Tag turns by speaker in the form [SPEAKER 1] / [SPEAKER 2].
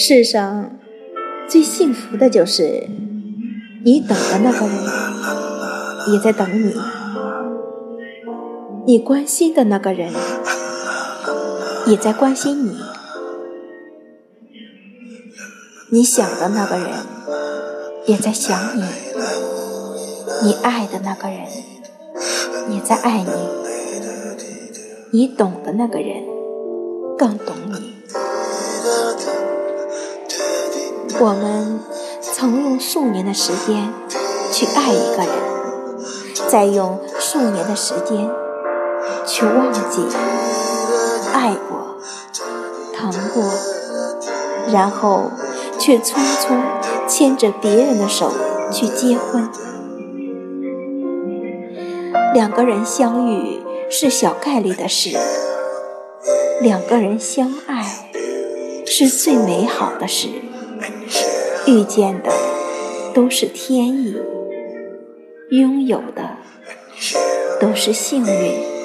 [SPEAKER 1] 世上最幸福的就是，你等的那个人也在等你，你关心的那个人也在关心你，你想的那个人也在想你，你爱的那个人也在爱你，你懂的那个人更懂你。我们曾用数年的时间去爱一个人，再用数年的时间去忘记爱过、疼过，然后却匆匆牵着别人的手去结婚。两个人相遇是小概率的事，两个人相爱是最美好的事。遇见的都是天意，拥有的都是幸运。